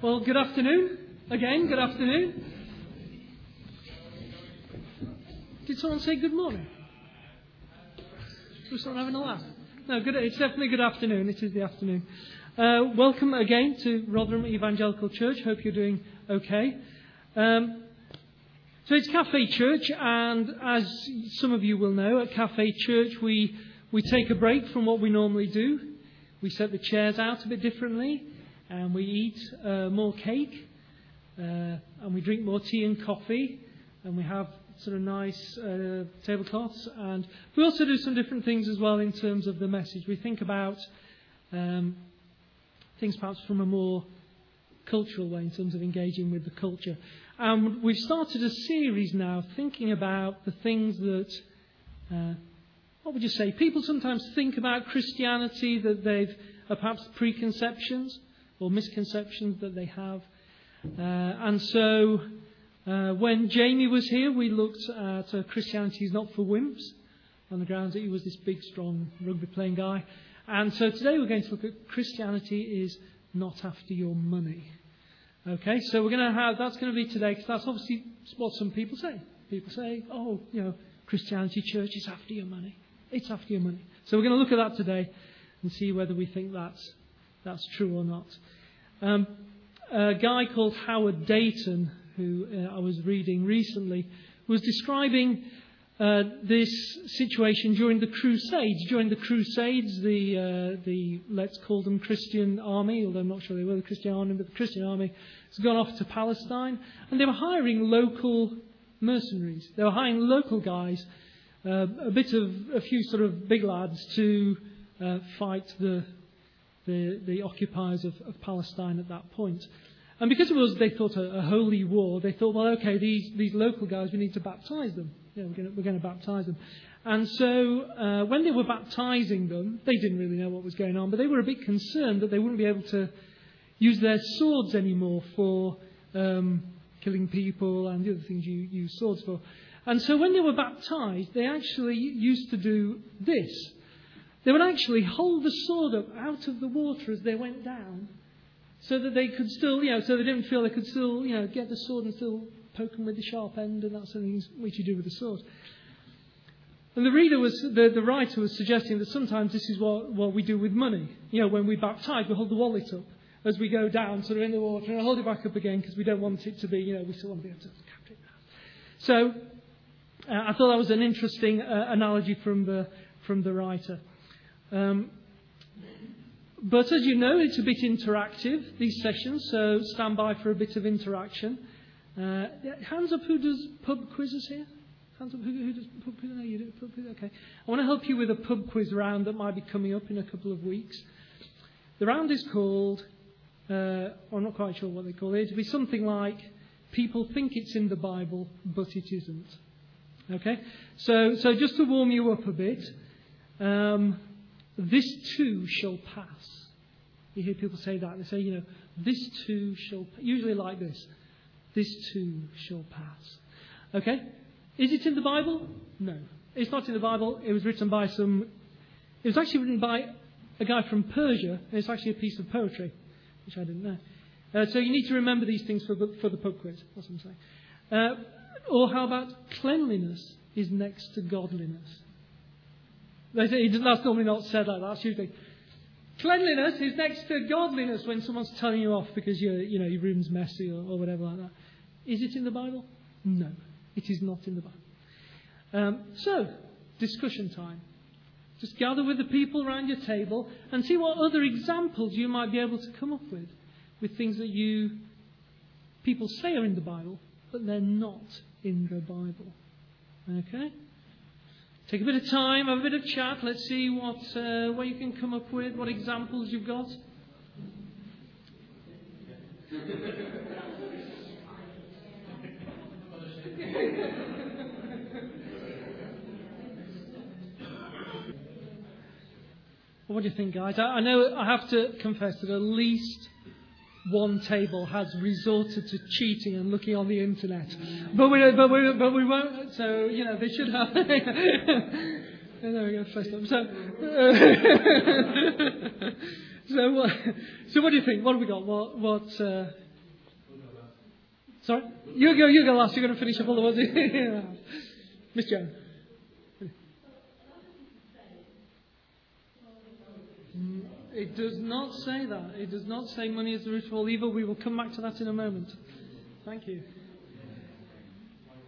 Well, good afternoon. Again, good afternoon. Did someone say good morning? Was someone having a laugh? No, good. It's definitely good afternoon. It is the afternoon. Uh, welcome again to Rotherham Evangelical Church. Hope you're doing okay. Um, so it's Cafe Church, and as some of you will know, at Cafe Church we we take a break from what we normally do. We set the chairs out a bit differently and we eat uh, more cake, uh, and we drink more tea and coffee, and we have sort of nice uh, tablecloths, and we also do some different things as well in terms of the message. We think about um, things perhaps from a more cultural way in terms of engaging with the culture. And we've started a series now thinking about the things that, uh, what would you say, people sometimes think about Christianity that they've uh, perhaps preconceptions or misconceptions that they have. Uh, and so, uh, when Jamie was here, we looked at uh, Christianity is not for wimps on the grounds that he was this big, strong rugby playing guy. And so today we're going to look at Christianity is not after your money. Okay, so we're going to have, that's going to be today, because that's obviously what some people say. People say, oh, you know, Christianity church is after your money. It's after your money. So we're going to look at that today and see whether we think that's that's true or not. Um, a guy called Howard Dayton, who uh, I was reading recently, was describing uh, this situation during the Crusades. During the Crusades, the, uh, the let's call them Christian army, although I'm not sure they were the Christian army, but the Christian army has gone off to Palestine, and they were hiring local mercenaries. They were hiring local guys, uh, a bit of a few sort of big lads to uh, fight the the, the occupiers of, of Palestine at that point. And because it was, they thought, a, a, holy war, they thought, well, okay, these, these local guys, we need to baptize them. Yeah, we're going to baptize them. And so uh, when they were baptizing them, they didn't really know what was going on, but they were a bit concerned that they wouldn't be able to use their swords anymore for um, killing people and the other things you use swords for. And so when they were baptized, they actually used to do this. They would actually hold the sword up out of the water as they went down so that they could still, you know, so they didn't feel they could still, you know, get the sword and still poke them with the sharp end and that's something which you do with the sword. And the reader was, the, the writer was suggesting that sometimes this is what, what we do with money. You know, when we baptize, we hold the wallet up as we go down, sort of in the water, and hold it back up again because we don't want it to be, you know, we still want to be able to capture it. So, uh, I thought that was an interesting uh, analogy from the, from the writer. Um, but as you know, it's a bit interactive, these sessions, so stand by for a bit of interaction. Uh, hands up who does pub quizzes here? Hands up who, who does pub quiz? No, you do pub quiz? Okay. I want to help you with a pub quiz round that might be coming up in a couple of weeks. The round is called, uh, I'm not quite sure what they call it, it'll be something like People think it's in the Bible, but it isn't. Okay? So, so just to warm you up a bit, um, this too shall pass. You hear people say that. They say, you know, this too shall, usually like this, this too shall pass. Okay? Is it in the Bible? No. It's not in the Bible. It was written by some, it was actually written by a guy from Persia, and it's actually a piece of poetry, which I didn't know. Uh, so you need to remember these things for the, for the pub quiz. That's what I'm saying. Uh, or how about cleanliness is next to godliness? That's normally not said like that. It's usually cleanliness is next to godliness when someone's telling you off because your, you know, your room's messy or, or whatever like that. Is it in the Bible? No, it is not in the Bible. Um, so, discussion time. Just gather with the people around your table and see what other examples you might be able to come up with, with things that you people say are in the Bible, but they're not in the Bible. Okay? Take a bit of time, have a bit of chat. Let's see what, uh, what you can come up with, what examples you've got. what do you think, guys? I, I know I have to confess that at least one table has resorted to cheating and looking on the internet. But we, but we, but we won't. So you know they should have. there we go. First up. So, uh, so what? So what do you think? What have we got? What? What? Uh, Sorry? You go, you go last. You're going to finish up all the ones. Miss Jones. Mm, it does not say that. It does not say money is the root of all evil. We will come back to that in a moment. Thank you.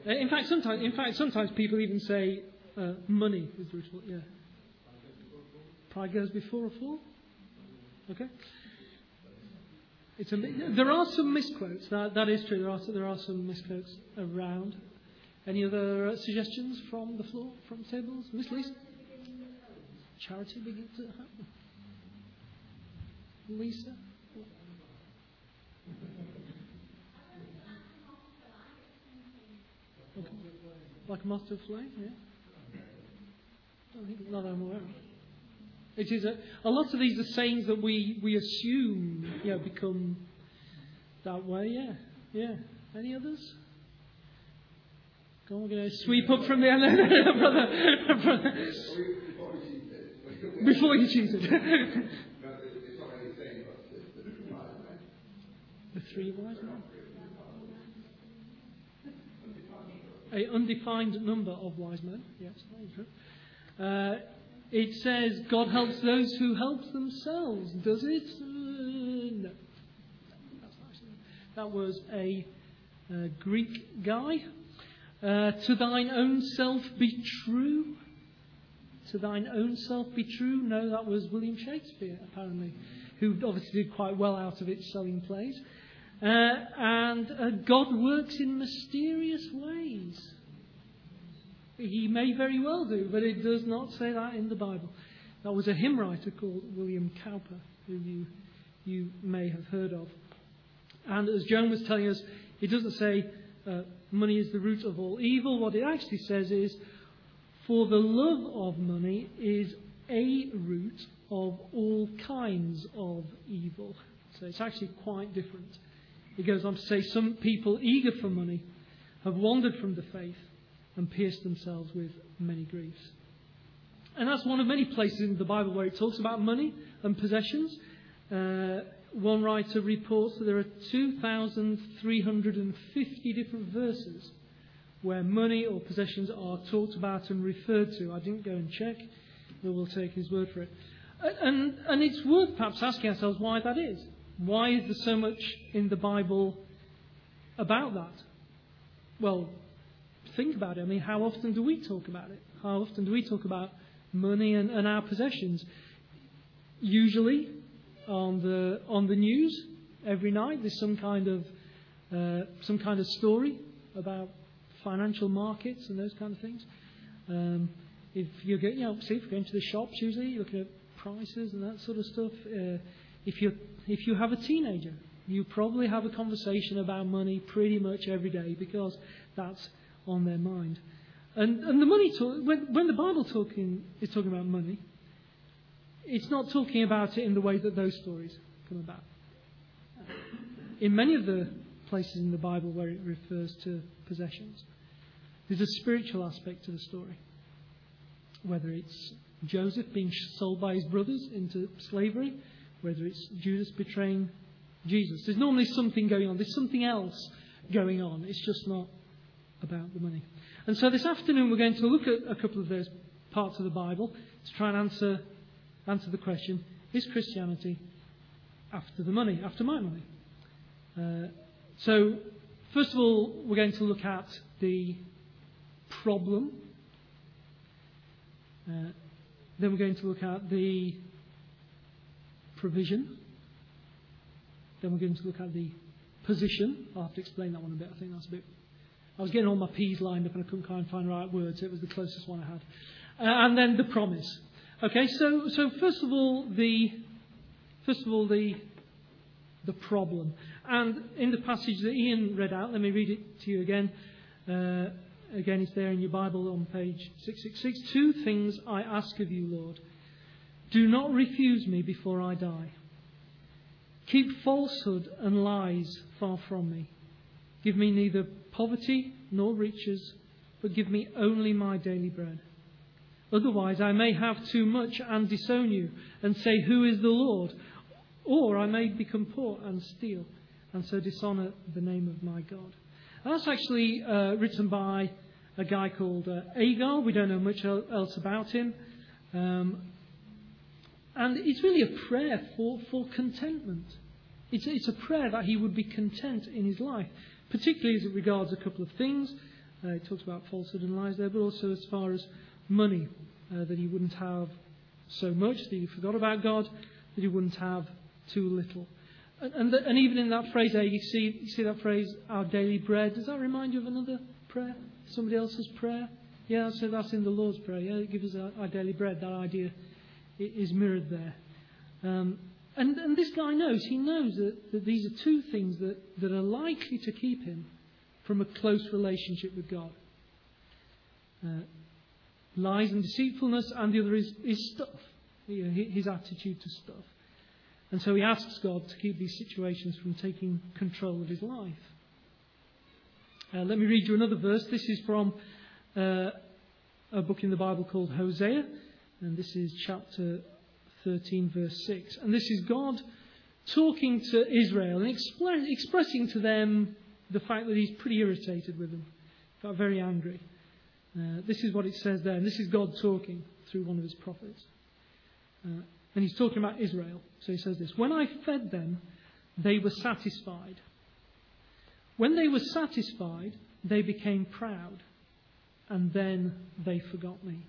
Uh, in fact, sometimes, in fact, sometimes people even say uh, money is the root of all. Yeah. Pride goes before a fall. Okay. A, there are some misquotes. That, that is true. There are, there are some misquotes around. Any other suggestions from the floor, from tables? Miss Lisa? Charity begins to happen. Lisa? Okay. Like a moth to a flame, yeah? I think not that I'm aware of. It is a, a lot of these are sayings that we, we assume you know, become that way, yeah. Yeah. Any others? Go on, we're going to sweep up from the end. brother, brother. Before you cheated. the three wise men. A undefined number of wise men. Yes. Uh, it says God helps those who help themselves. Does it? Uh, no. That was a, a Greek guy. Uh, to thine own self be true. To thine own self be true. No, that was William Shakespeare, apparently, who obviously did quite well out of it selling plays. Uh, and uh, God works in mysterious ways. He may very well do, but it does not say that in the Bible. That was a hymn writer called William Cowper, who you, you may have heard of. And as Joan was telling us, it doesn't say uh, money is the root of all evil. What it actually says is, for the love of money is a root of all kinds of evil. So it's actually quite different. He goes on to say, some people eager for money have wandered from the faith and pierced themselves with many griefs. And that's one of many places in the Bible where it talks about money and possessions. Uh, one writer reports that there are 2,350 different verses where money or possessions are talked about and referred to. I didn't go and check, but we'll take his word for it. And, and it's worth perhaps asking ourselves why that is. Why is there so much in the Bible about that? Well, think about it. I mean, how often do we talk about it? How often do we talk about money and, and our possessions? Usually on the on the news every night. There's some kind of uh, some kind of story about financial markets and those kind of things. Um, if you get, you know, see, if you're going to the shops, usually you're looking at prices and that sort of stuff. Uh, if you if you have a teenager, you probably have a conversation about money pretty much every day because that's on their mind. And, and the money talk, when, when the Bible talking is talking about money, it's not talking about it in the way that those stories come about. In many of the places in the Bible where it refers to possessions, there's a spiritual aspect to the story. Whether it's Joseph being sold by his brothers into slavery, whether it's Judas betraying Jesus. There's normally something going on. There's something else going on. It's just not about the money. And so this afternoon we're going to look at a couple of those parts of the Bible to try and answer, answer the question is Christianity after the money, after my money? Uh, so, first of all, we're going to look at the problem. Uh, then we're going to look at the provision. Then we're going to look at the position. I'll have to explain that one a bit. I think that's a bit I was getting all my P's lined up and I couldn't quite find the right words. It was the closest one I had. Uh, and then the promise. Okay, so, so first of all, the, first of all, the, the problem. And in the passage that Ian read out, let me read it to you again. Uh, again, it's there in your Bible on page 666. Two things I ask of you, Lord. Do not refuse me before I die. Keep falsehood and lies far from me. Give me neither poverty nor riches, but give me only my daily bread. Otherwise, I may have too much and disown you and say, Who is the Lord? Or I may become poor and steal and so dishonour the name of my God. That's actually uh, written by a guy called uh, Agur. We don't know much else about him. Um, and it's really a prayer for, for contentment. It's, it's a prayer that he would be content in his life, particularly as it regards a couple of things. Uh, it talks about falsehood and lies there, but also as far as money, uh, that he wouldn't have so much that he forgot about God, that he wouldn't have too little. And, and, the, and even in that phrase there, you see, you see that phrase, our daily bread. Does that remind you of another prayer? Somebody else's prayer? Yeah, so that's in the Lord's Prayer. Yeah, it gives us our, our daily bread. That idea is mirrored there. Um, and, and, this guy knows, he knows that, that these are two things that, that are likely to keep him from a close relationship with God. Uh, lies and deceitfulness, and the other is, is stuff, you know, his attitude to stuff. And so he asks God to keep these situations from taking control of his life. Uh, let me read you another verse. This is from uh, a book in the Bible called Hosea, and this is chapter 13, verse 6. And this is God talking to Israel and expressing to them the fact that he's pretty irritated with them, very angry. Uh, this is what it says there, and this is God talking through one of his prophets. Uh, and he's talking about Israel. So he says this When I fed them, they were satisfied. When they were satisfied, they became proud, and then they forgot me.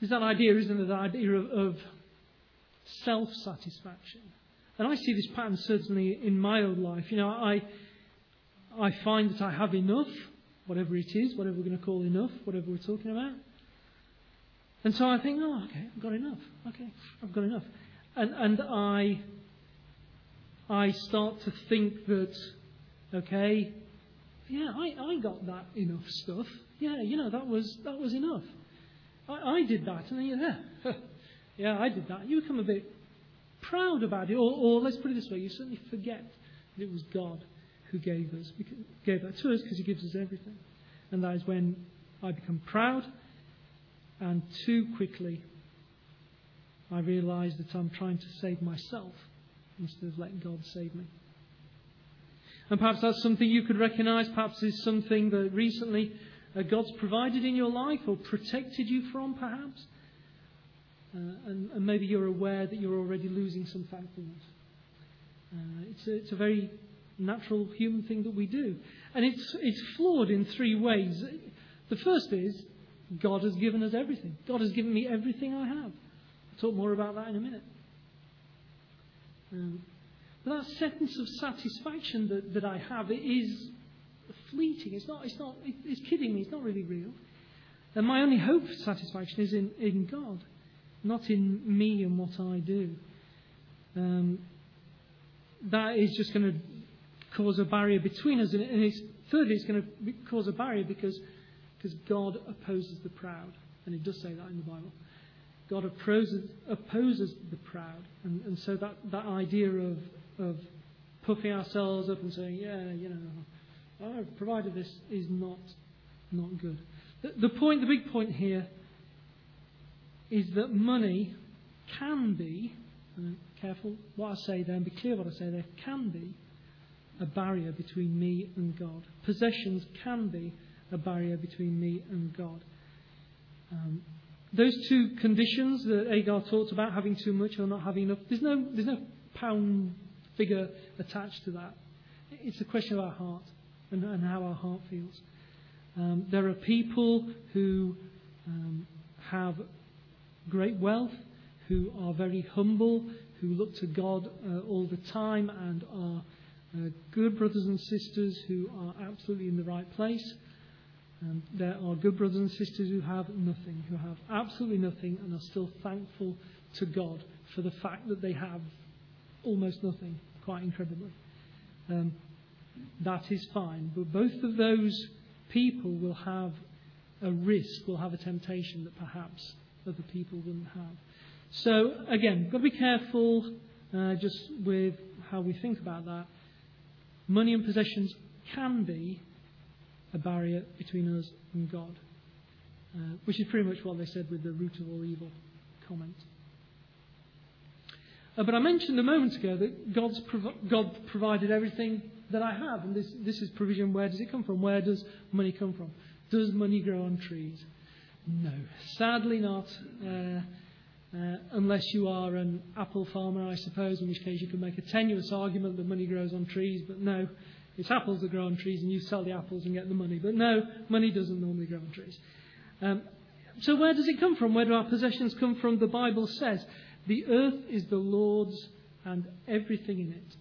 There's that idea, isn't there? that idea of, of self satisfaction. And I see this pattern certainly in my own life. You know, I, I find that I have enough, whatever it is, whatever we're going to call enough, whatever we're talking about. And so I think, oh, okay, I've got enough. Okay, I've got enough. And, and I, I start to think that, okay, yeah, I, I got that enough stuff. Yeah, you know, that was, that was enough. I, I did that. And then, yeah, yeah, I did that. You become a bit proud about it. Or, or let's put it this way, you certainly forget that it was God who gave us, gave that to us because he gives us everything. And that is when I become proud and too quickly, I realize that I'm trying to save myself instead of letting God save me. And perhaps that's something you could recognize. Perhaps it's something that recently God's provided in your life or protected you from, perhaps. Uh, and, and, maybe you're aware that you're already losing some thankfulness. Uh, it's, a, it's a very natural human thing that we do. And it's, it's flawed in three ways. The first is God has given us everything. God has given me everything I have. I'll talk more about that in a minute. Um, but that sense of satisfaction that, that I have it is fleeting. It's not, it's not, it's kidding me. It's not really real. And my only hope for satisfaction is in, in God, not in me and what I do. Um, that is just going to cause a barrier between us. And, it's, thirdly, it's going to cause a barrier because because God opposes the proud. And it does say that in the Bible. God opposes, opposes the proud. And, and so that, that idea of, of puffing ourselves up and saying, yeah, you know, I've provided this is not, not good. The, the point, the big point here is that money can be, careful what I say there and be clear what I say there, can be a barrier between me and God. Possessions can be a barrier between me and God. Um, those two conditions that Agur talked about, having too much or not having enough, there's no, there's no pound figure attached to that. It's a question of our heart and, and how our heart feels. Um, there are people who um, have great wealth, who are very humble, who look to God uh, all the time and are uh, good brothers and sisters who are absolutely in the right place. Um, there are good brothers and sisters who have nothing, who have absolutely nothing, and are still thankful to God for the fact that they have almost nothing, quite incredibly. Um, that is fine. But both of those people will have a risk, will have a temptation that perhaps other people wouldn't have. So, again, got to be careful uh, just with how we think about that. Money and possessions can be a barrier between us and God, uh, which is pretty much what they said with the root of all evil comment. Uh, but I mentioned a moment ago that God's prov- God provided everything that I have. And this, this is provision. Where does it come from? Where does money come from? Does money grow on trees? No, sadly not. Uh, uh, unless you are an apple farmer, I suppose, in which case you can make a tenuous argument that money grows on trees. But no, it's apples that grow on trees, and you sell the apples and get the money. But no, money doesn't normally grow on trees. Um, so where does it come from? Where do our possessions come from? The Bible says, "The earth is the Lord's and everything in it."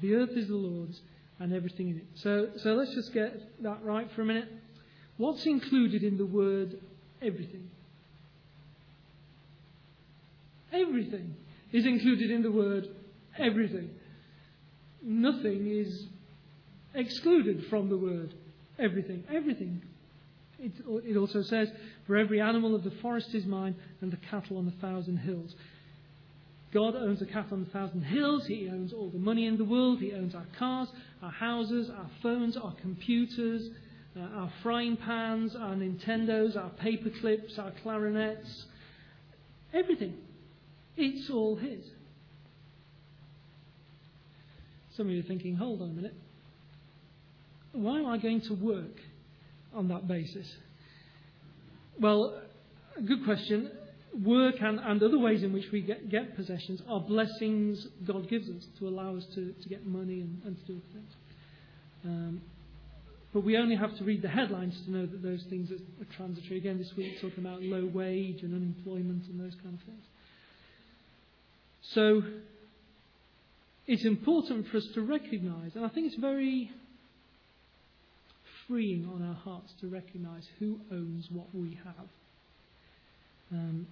The earth is the Lord's and everything in it. So, so let's just get that right for a minute. What's included in the word everything? Everything is included in the word everything. Nothing is excluded from the word everything. Everything. It, it also says, For every animal of the forest is mine, and the cattle on the thousand hills. God owns the cattle on the thousand hills. He owns all the money in the world. He owns our cars, our houses, our phones, our computers, uh, our frying pans, our Nintendos, our paper clips, our clarinets. Everything. It's all His. Some of you are thinking, hold on a minute. Why am I going to work on that basis? Well, good question. Work and, and other ways in which we get, get, possessions are blessings God gives us to allow us to, to get money and, and to do things. Um, but we only have to read the headlines to know that those things are, are transitory. Again, this week talking about low wage and unemployment and those kind of things. So it's important for us to recognize, and I think it's very freeing on our hearts to recognize who owns what we have. Um,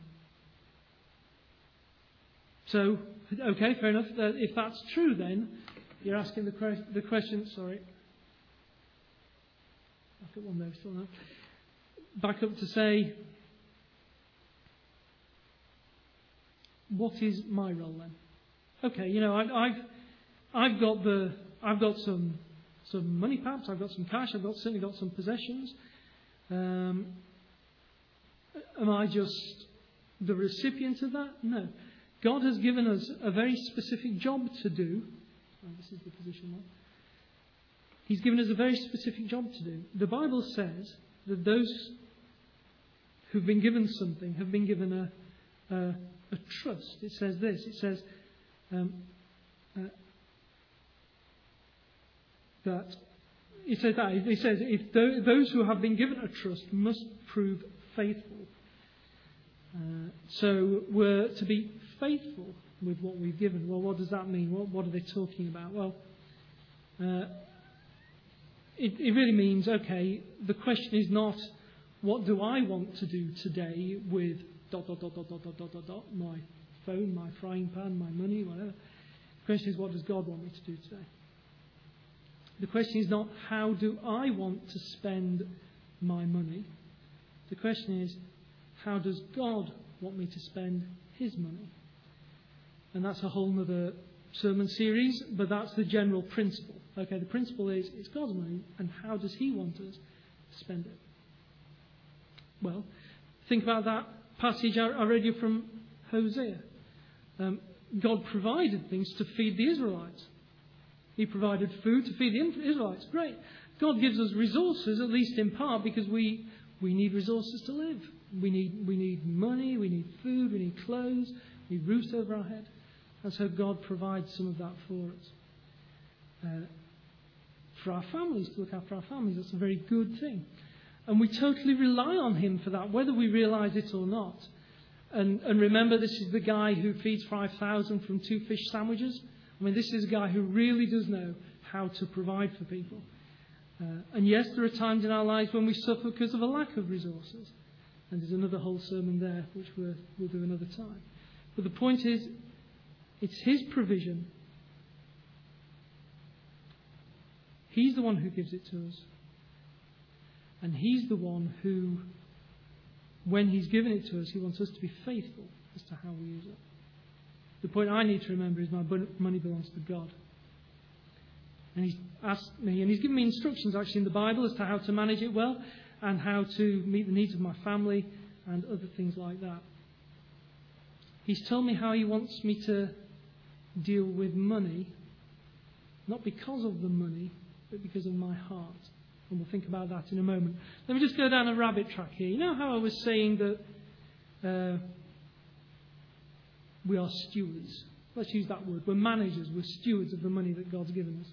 so, okay, fair enough. Uh, if that's true, then you're asking the, que- the question. Sorry, back up one there, still now. Back up to say, what is my role then? Okay, you know, I, have I've got the, I've got some, some money perhaps, I've got some cash, I've got certainly got some possessions. Um, am I just the recipient of that? No. God has given us a very specific job to do. Oh, this is the position one. He's given us a very specific job to do. The Bible says that those who've been given something have been given a, a, a trust. It says this it says um, uh, that it says that it says if those who have been given a trust must prove faithful. Uh, so we're to be faithful with what we've given. Well, what does that mean? What, what are they talking about? Well, uh, it, it really means okay. The question is not what do I want to do today with dot, dot, dot, dot, dot, dot, dot, dot, dot, my phone, my frying pan, my money, whatever. The question is, what does God want me to do today? The question is not, how do I want to spend my money? The question is, how does God want me to spend his money? And that's a whole other sermon series, but that's the general principle. Okay, the principle is it's God's money, and how does he want us to spend it? Well, think about that passage I, read you from Hosea. Um, God provided things to feed the Israelites. He provided food to feed the Israelites. Great. God gives us resources, at least in part, because we, we need resources to live. We need, we need money, we need food, we need clothes, we need roofs over our head. And so God provides some of that for us. Uh, for our families, to look after our families, that's a very good thing. And we totally rely on Him for that, whether we realize it or not. And, and remember, this is the guy who feeds 5,000 from two fish sandwiches. I mean, this is a guy who really does know how to provide for people. Uh, and yes, there are times in our lives when we suffer because of a lack of resources. And there's another whole sermon there, which we'll, we'll do another time. But the point is, it's His provision. He's the one who gives it to us. And He's the one who, when He's given it to us, He wants us to be faithful as to how we use it. The point I need to remember is my money belongs to God. And He's asked me, and He's given me instructions actually in the Bible as to how to manage it well and how to meet the needs of my family and other things like that. He's told me how He wants me to deal with money not because of the money, but because of my heart. And we'll think about that in a moment. Let me just go down a rabbit track here. You know how I was saying that uh, we are stewards? Let's use that word. We're managers, we're stewards of the money that God's given us.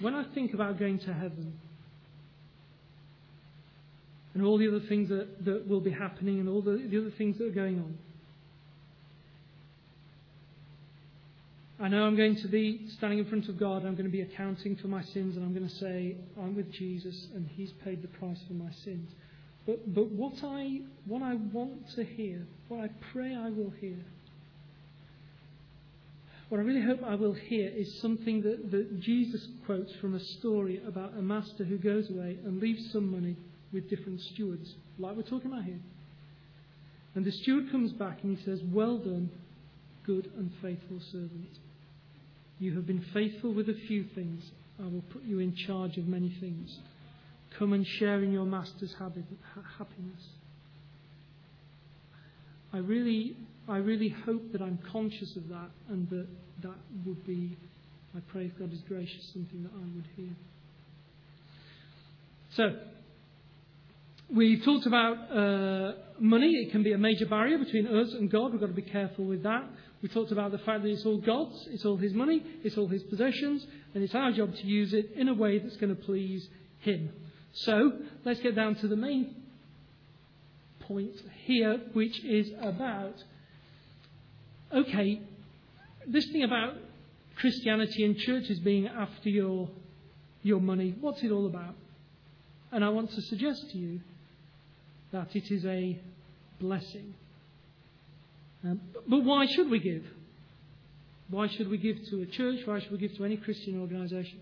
When I think about going to heaven, and all the other things that, that will be happening and all the, the other things that are going on. I know I'm going to be standing in front of God, I'm going to be accounting for my sins, and I'm going to say, I'm with Jesus, and He's paid the price for my sins. But, but what, I, what I want to hear, what I pray I will hear, what I really hope I will hear is something that, that Jesus quotes from a story about a master who goes away and leaves some money with different stewards, like we're talking about here. And the steward comes back and he says, Well done, good and faithful servant. You have been faithful with a few things. I will put you in charge of many things. Come and share in your master's happiness. I really, I really hope that I'm conscious of that and that that would be, I pray if God is gracious, something that I would hear. So, We've talked about uh, money. It can be a major barrier between us and God. We've got to be careful with that. We talked about the fact that it's all God's, it's all His money, it's all His possessions, and it's our job to use it in a way that's going to please Him. So, let's get down to the main point here, which is about okay, this thing about Christianity and churches being after your, your money, what's it all about? And I want to suggest to you that it is a blessing. Um, but why should we give? Why should we give to a church? Why should we give to any Christian organisation?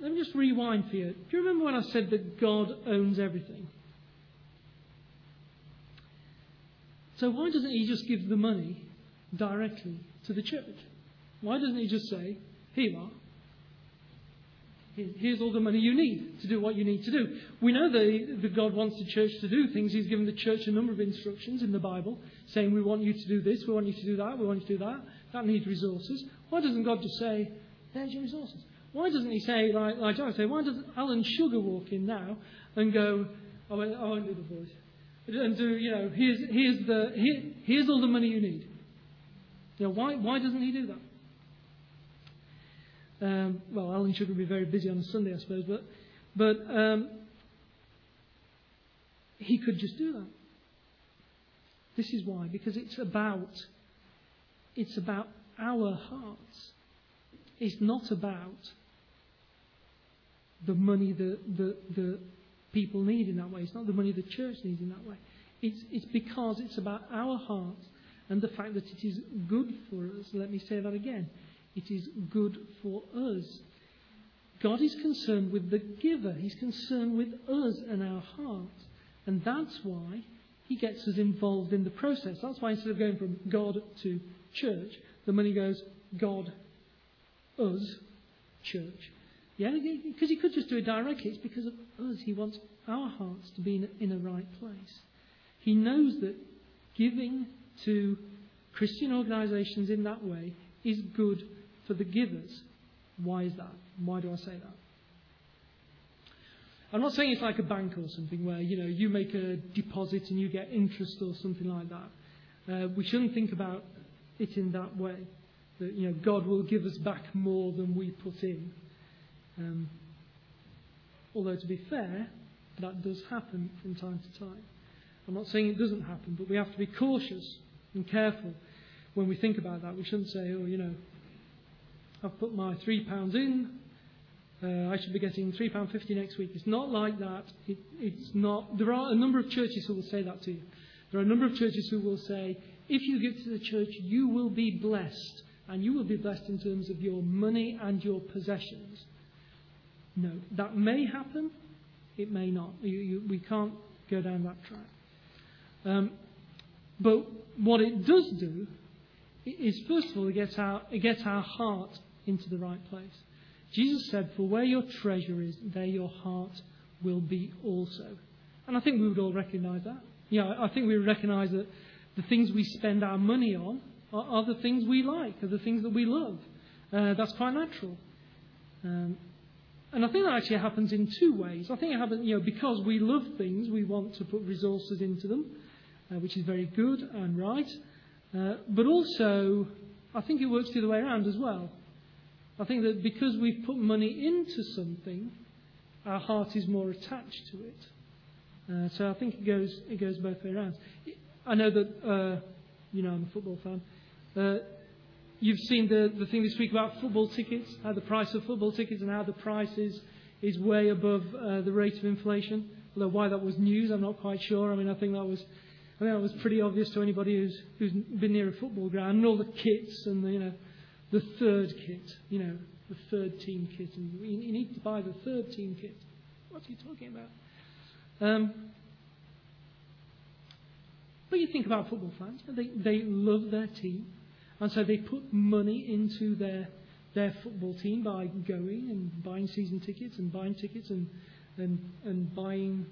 Let me just rewind for you. Do you remember when I said that God owns everything? So why doesn't He just give the money directly to the church? Why doesn't He just say, Here you are, Here's all the money you need to do what you need to do. We know that, God wants the church to do things. He's given the church a number of instructions in the Bible saying, We want you to do this, we want you to do that, we want you to do that. That needs resources. Why doesn't God just say, There's your resources? Why doesn't He say, like, like John say, why does Alan Sugar walk in now and go, I won't, I won't do the voice. And do, you know, here's, here's, the, here, here's all the money you need. You know, why, why doesn't He do that? Um, well, Alan Sugar be very busy on Sunday, I suppose, but, but um, he could just do that. This is why, because it's about it's about our hearts. It's not about the money that the, the people need in that way. It's not the money the church needs in that way. It's, it's because it's about our hearts and the fact that it is good for us. Let me say that again. It is good for us. God is concerned with the giver. He's concerned with us and our hearts. And that's why he gets us involved in the process. That's why instead of going from God to church, the money goes God, us, church. Yeah, because he could just do it directly. It's because of us. He wants our hearts to be in in a right place. He knows that giving to Christian organisations in that way is good for the givers. Why is that? Why do I say that? I'm not saying it's like a bank or something where you know you make a deposit and you get interest or something like that. Uh, we shouldn't think about it in that way. That you know God will give us back more than we put in. Um, although to be fair, that does happen from time to time. I'm not saying it doesn't happen, but we have to be cautious and careful when we think about that. We shouldn't say, oh, you know, I've put my £3 in. Uh, I should be getting £3.50 next week. It's not like that. It, it's not. There are a number of churches who will say that to you. There are a number of churches who will say, if you give to the church, you will be blessed. And you will be blessed in terms of your money and your possessions. No, that may happen. It may not. You, you, we can't go down that track. Um, but what it does do is, first of all, it gets our, it gets our heart into the right place. Jesus said, For where your treasure is, there your heart will be also. And I think we would all recognize that. Yeah, I think we would recognize that the things we spend our money on are, are the things we like, are the things that we love. Uh, that's quite natural. Um, and I think that actually happens in two ways. I think it happens, you know, because we love things, we want to put resources into them, uh, which is very good and right. Uh, but also, I think it works the other way around as well. I think that because we've put money into something, our heart is more attached to it. Uh, so I think it goes it goes both ways around. I know that uh, you know I'm a football fan. Uh, you've seen the the thing this week about football tickets, how the price of football tickets and how the price is is way above uh, the rate of inflation. Although why that was news, I'm not quite sure. I mean, I think that was I think that was pretty obvious to anybody who's who's been near a football ground and all the kits and the, you know the third kit, you know the third team kit, and you need to buy the third team kit. What's he talking about? Um, but you think about football fans, they, they love their team, and so they put money into their, their football team by going and buying season tickets and buying tickets and, and, and buying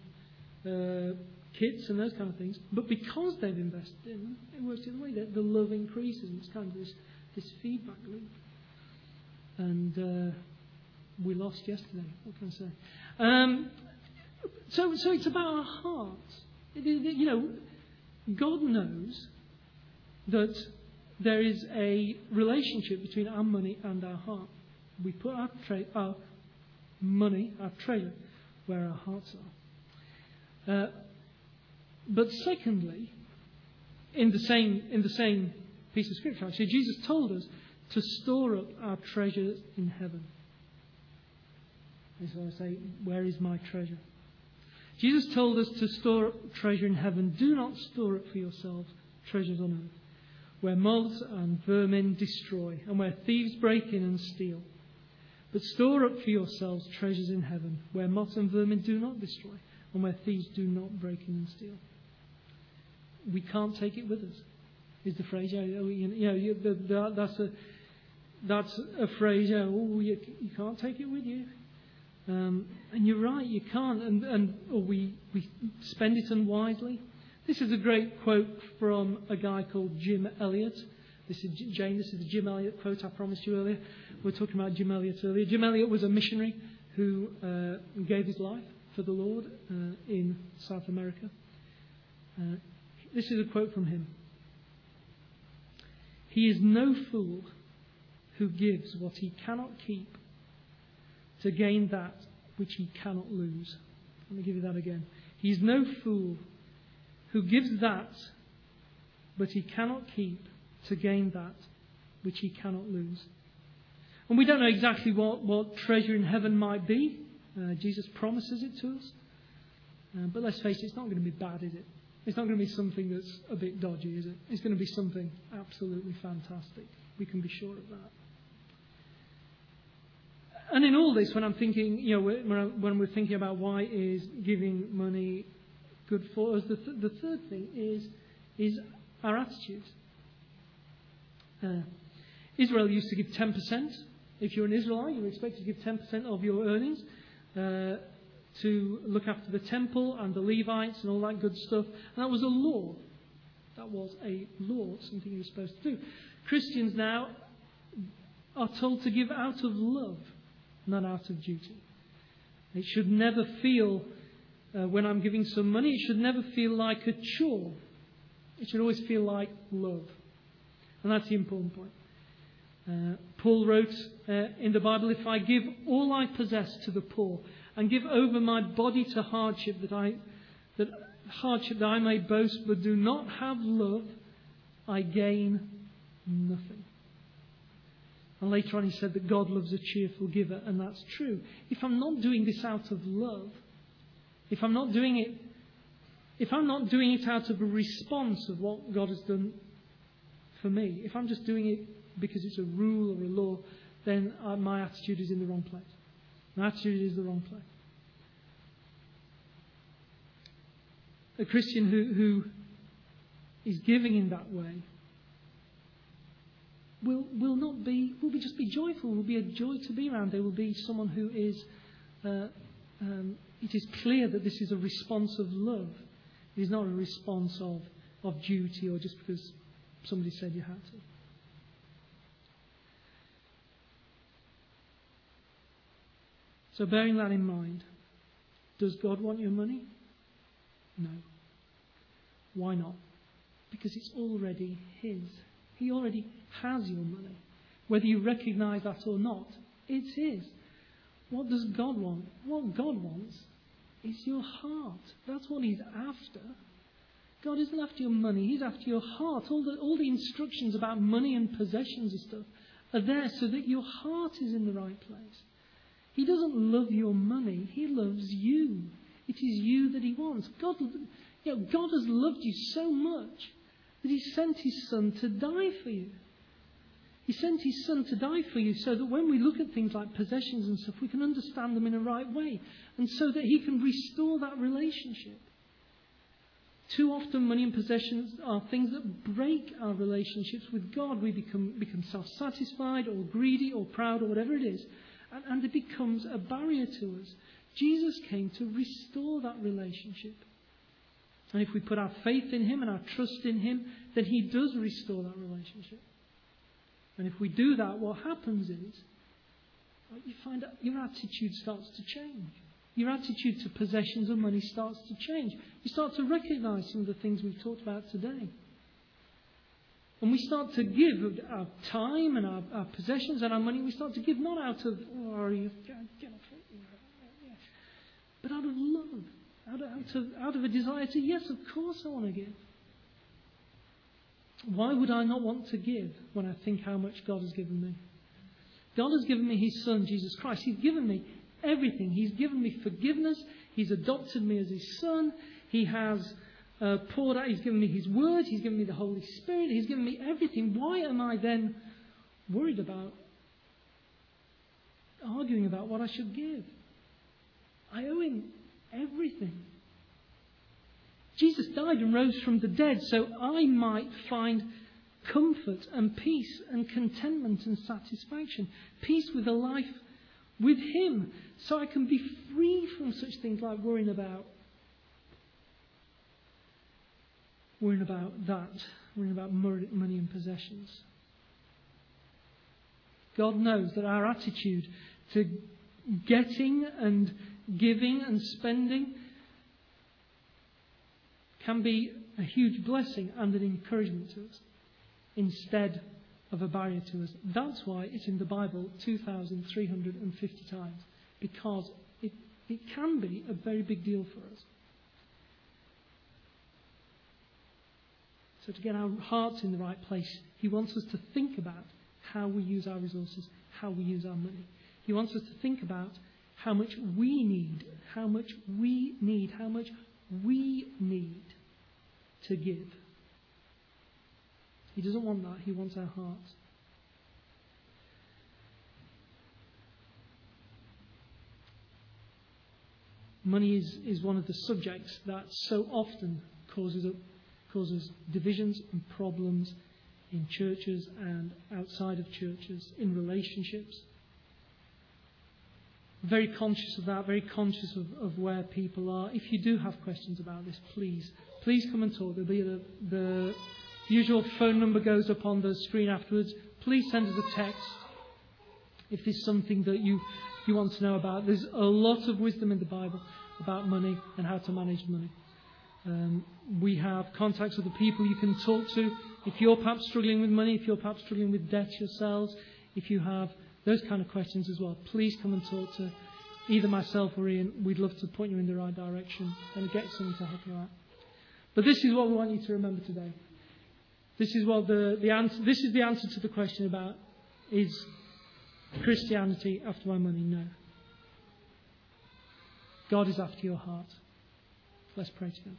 uh, kits and those kind of things. But because they've invested in them, it works the other way. The, the love increases, it's kind of this, this feedback loop. And uh, we lost yesterday. What can I say? Um, so, so it's about our hearts. You know, God knows that there is a relationship between our money and our heart. We put our, tra- our money, our treasure, where our hearts are. Uh, but secondly, in the same in the same piece of scripture, actually, Jesus told us to store up our treasures in heaven. So I say, where is my treasure? Jesus told us to store up treasure in heaven. Do not store up for yourselves treasures on earth, where moths and vermin destroy, and where thieves break in and steal. But store up for yourselves treasures in heaven, where moths and vermin do not destroy, and where thieves do not break in and steal. We can't take it with us, is the phrase. You know, that's a that's a phrase. Oh, you, you can't take it with you. Um, and you're right, you can't, and, and we, we spend it unwisely. This is a great quote from a guy called Jim Elliot. This is Jane. This is the Jim Elliot quote I promised you earlier. We are talking about Jim Elliot earlier. Jim Elliot was a missionary who uh, gave his life for the Lord uh, in South America. Uh, this is a quote from him. He is no fool who gives what he cannot keep to gain that which he cannot lose. Let me give you that again. He is no fool who gives that, but he cannot keep to gain that which he cannot lose. And we don't know exactly what, what treasure in heaven might be. Uh, Jesus promises it to us. Uh, but let's face it, it's not going to be bad, is it? It's not going to be something that's a bit dodgy, is it? It's going to be something absolutely fantastic. We can be sure of that. And in all this, when I'm thinking, you know, when we're thinking about why is giving money good for us, the, th- the third thing is, is our attitude. Uh, Israel used to give 10%. If you're an Israelite, you're expected to give 10% of your earnings uh, to look after the temple and the Levites and all that good stuff. And that was a law. That was a law, something you were supposed to do. Christians now are told to give out of love not out of duty. It should never feel, uh, when I'm giving some money, it should never feel like a chore. It should always feel like love. And that's the important point. Uh, Paul wrote uh, in the Bible, If I give all I possess to the poor and give over my body to hardship that I, that hardship that I may boast, but do not have love, I gain nothing. And later on, he said that God loves a cheerful giver, and that's true. If I'm not doing this out of love, if I'm not doing it, if I'm not doing it out of a response of what God has done for me, if I'm just doing it because it's a rule or a law, then uh, my attitude is in the wrong place. My attitude is the wrong place. A Christian who, who is giving in that way will, will not be, will be just be joyful, will be a joy to be around. There will be someone who is, uh, um, it is clear that this is a response of love. It is not a response of, of duty or just because somebody said you had to. So, bearing that in mind, does God want your money? No. Why not? Because it's already His. He already has your money. Whether you recognize that or not, it's His. What does God want? What God wants is your heart. That's what He's after. God isn't after your money, He's after your heart. All the, all the instructions about money and possessions and stuff are there so that your heart is in the right place. He doesn't love your money, He loves you. It is you that He wants. God, you know, God has loved you so much that He sent His Son to die for you. He sent His Son to die for you so that when we look at things like possessions and stuff, we can understand them in a right way and so that He can restore that relationship. Too often, money and possessions are things that break our relationships with God. We become, become self satisfied or greedy or proud or whatever it is, and, and it becomes a barrier to us. Jesus came to restore that relationship. And if we put our faith in Him and our trust in Him, then He does restore that relationship. And if we do that, what happens is you find that your attitude starts to change. Your attitude to possessions and money starts to change. You start to recognize some of the things we've talked about today. And we start to give our time and our, our possessions and our money, we start to give not out of, oh, you, but out of love, out of, out, of, out of a desire to, yes, of course I want to give. Why would I not want to give when I think how much God has given me? God has given me His Son, Jesus Christ. He's given me everything. He's given me forgiveness. He's adopted me as His Son. He has uh, poured out, He's given me His Word. He's given me the Holy Spirit. He's given me everything. Why am I then worried about arguing about what I should give? I owe Him everything. Jesus died and rose from the dead so I might find comfort and peace and contentment and satisfaction. Peace with a life with Him so I can be free from such things like worrying about. Worrying about that, worrying about money and possessions. God knows that our attitude to getting and giving and spending can be a huge blessing and an encouragement to us instead of a barrier to us. That's why it's in the Bible 2,350 times, because it, it can be a very big deal for us. So, to get our hearts in the right place, He wants us to think about how we use our resources, how we use our money. He wants us to think about how much we need, how much we need, how much we need to give. He doesn't want that. He wants our hearts. Money is, is one of the subjects that so often causes, causes divisions and problems in churches and outside of churches, in relationships very conscious of that, very conscious of, of where people are. If you do have questions about this, please, please come and talk. There'll be the, the usual phone number goes up on the screen afterwards. Please send us a text if there's something that you, you want to know about. There's a lot of wisdom in the Bible about money and how to manage money. Um, we have contacts with the people you can talk to. If you're perhaps struggling with money, if you're perhaps struggling with debt yourselves, if you have those kind of questions as well, please come and talk to either myself or Ian. We'd love to point you in the right direction and get someone to help you out. But this is what we want you to remember today. This is what the, the answer, this is the answer to the question about is Christianity after my money? No. God is after your heart. Let's pray together.